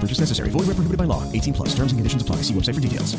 Purchase necessary. Void where prohibited by law. 18 plus. Terms and conditions apply. See website for details.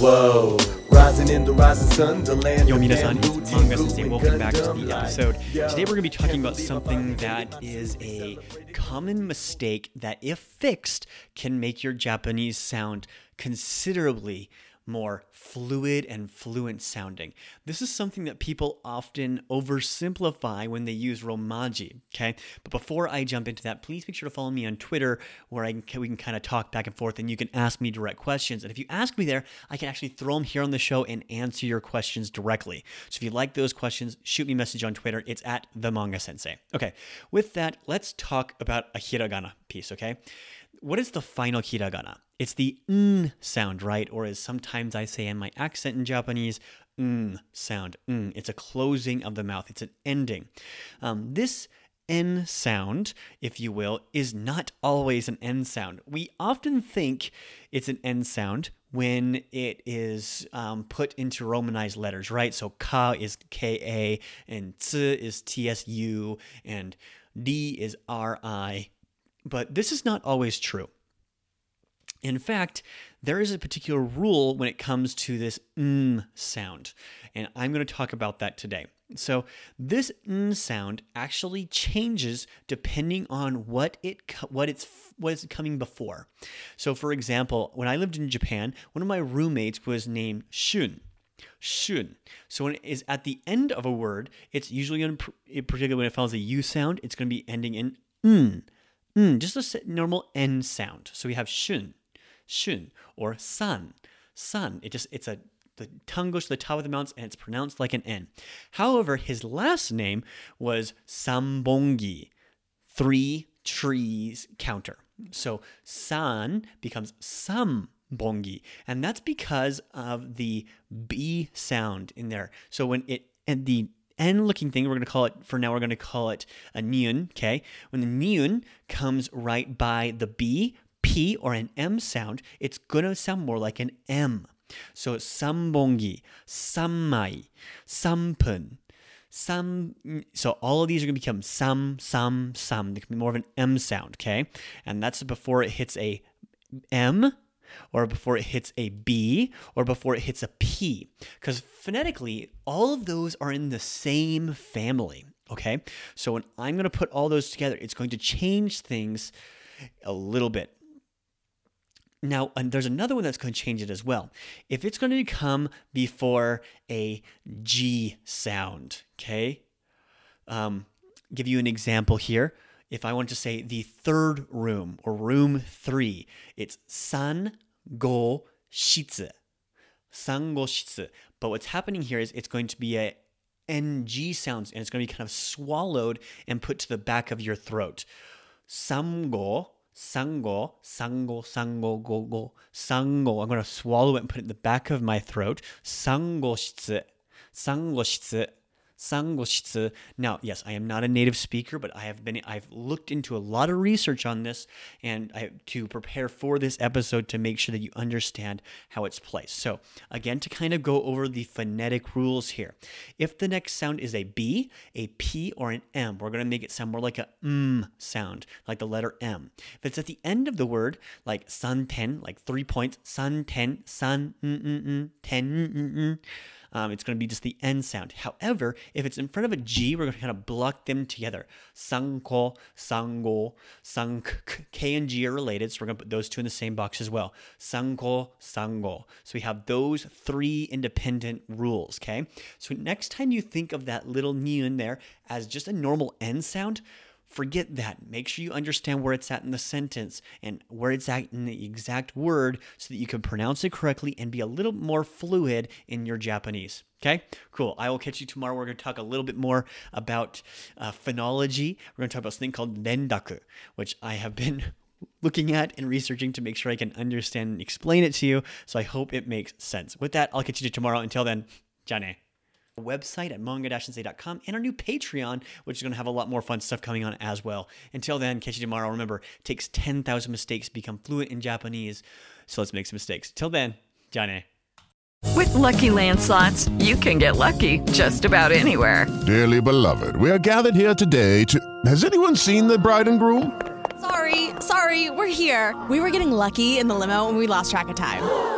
Whoa, rising in the rising sun, the land Yo, minasan, it's Manga Sensei. Welcome back to the episode. Today we're going to be talking about something that is a common mistake that, if fixed, can make your Japanese sound considerably more fluid and fluent sounding. This is something that people often oversimplify when they use Romaji, okay? But before I jump into that, please make sure to follow me on Twitter where I can, we can kind of talk back and forth and you can ask me direct questions. And if you ask me there, I can actually throw them here on the show and answer your questions directly. So if you like those questions, shoot me a message on Twitter. It's at the manga sensei. Okay, with that, let's talk about a hiragana piece, okay? What is the final hiragana? It's the n sound, right? Or as sometimes I say in my accent in Japanese, n sound. N. It's a closing of the mouth. It's an ending. Um, this n sound, if you will, is not always an n sound. We often think it's an n sound when it is um, put into Romanized letters, right? So ka is ka, and ts is tsu, and d is ri. But this is not always true. In fact, there is a particular rule when it comes to this n sound, and I'm going to talk about that today. So, this n sound actually changes depending on what it what it's what is coming before. So, for example, when I lived in Japan, one of my roommates was named Shun. Shun. So when it is at the end of a word, it's usually going particularly when it follows a U sound, it's going to be ending in n. N, just a normal N sound. So we have shun, shun, or san, san. It just it's a the tongue goes to the top of the mouth and it's pronounced like an N. However, his last name was Sambongi, three trees counter. So san becomes sambongi, and that's because of the B sound in there. So when it and the N looking thing, we're going to call it, for now, we're going to call it a neon, okay? When the neon comes right by the B, P, or an M sound, it's going to sound more like an M. So sambongi, sammai, sampun, sam. So all of these are going to become sam, sam, sam. They can be more of an M sound, okay? And that's before it hits a M or before it hits a B or before it hits a P. Because phonetically, all of those are in the same family. Okay. So when I'm going to put all those together, it's going to change things a little bit. Now, and there's another one that's going to change it as well. If it's going to come before a G sound, okay? Um, give you an example here. If I want to say the third room or room three, it's san go shitsu. San go shitsu. But what's happening here is it's going to be a ng sounds and it's going to be kind of swallowed and put to the back of your throat. Samgo, sango, sango, sango, go, go, sango. I'm going to swallow it and put it in the back of my throat. Sango shitsu. Sango shitsu. Sangoshitsu. Now, yes, I am not a native speaker, but I have been I've looked into a lot of research on this and I, to prepare for this episode to make sure that you understand how it's placed. So, again, to kind of go over the phonetic rules here. If the next sound is a B, a P, or an M, we're going to make it sound more like a M sound, like the letter M. If it's at the end of the word, like san ten, like three points, san ten, san mm, mm, mm, ten mm, um, it's going to be just the N sound. However, if it's in front of a G, we're going to kind of block them together. Sanko, sango, sank. K and G are related, so we're going to put those two in the same box as well. Sanko, sango. So we have those three independent rules, okay? So next time you think of that little ni there as just a normal N sound, Forget that. Make sure you understand where it's at in the sentence and where it's at in the exact word so that you can pronounce it correctly and be a little more fluid in your Japanese. Okay, cool. I will catch you tomorrow. We're going to talk a little bit more about uh, phonology. We're going to talk about something called rendaku, which I have been looking at and researching to make sure I can understand and explain it to you. So I hope it makes sense. With that, I'll catch you tomorrow. Until then, Jane. Website at manga-sensei.com and our new Patreon, which is going to have a lot more fun stuff coming on as well. Until then, catch you tomorrow. Remember, it takes 10,000 mistakes to become fluent in Japanese. So let's make some mistakes. Till then, Jane. With Lucky Land slots, you can get lucky just about anywhere. Dearly beloved, we are gathered here today to. Has anyone seen the bride and groom? Sorry, sorry, we're here. We were getting lucky in the limo and we lost track of time.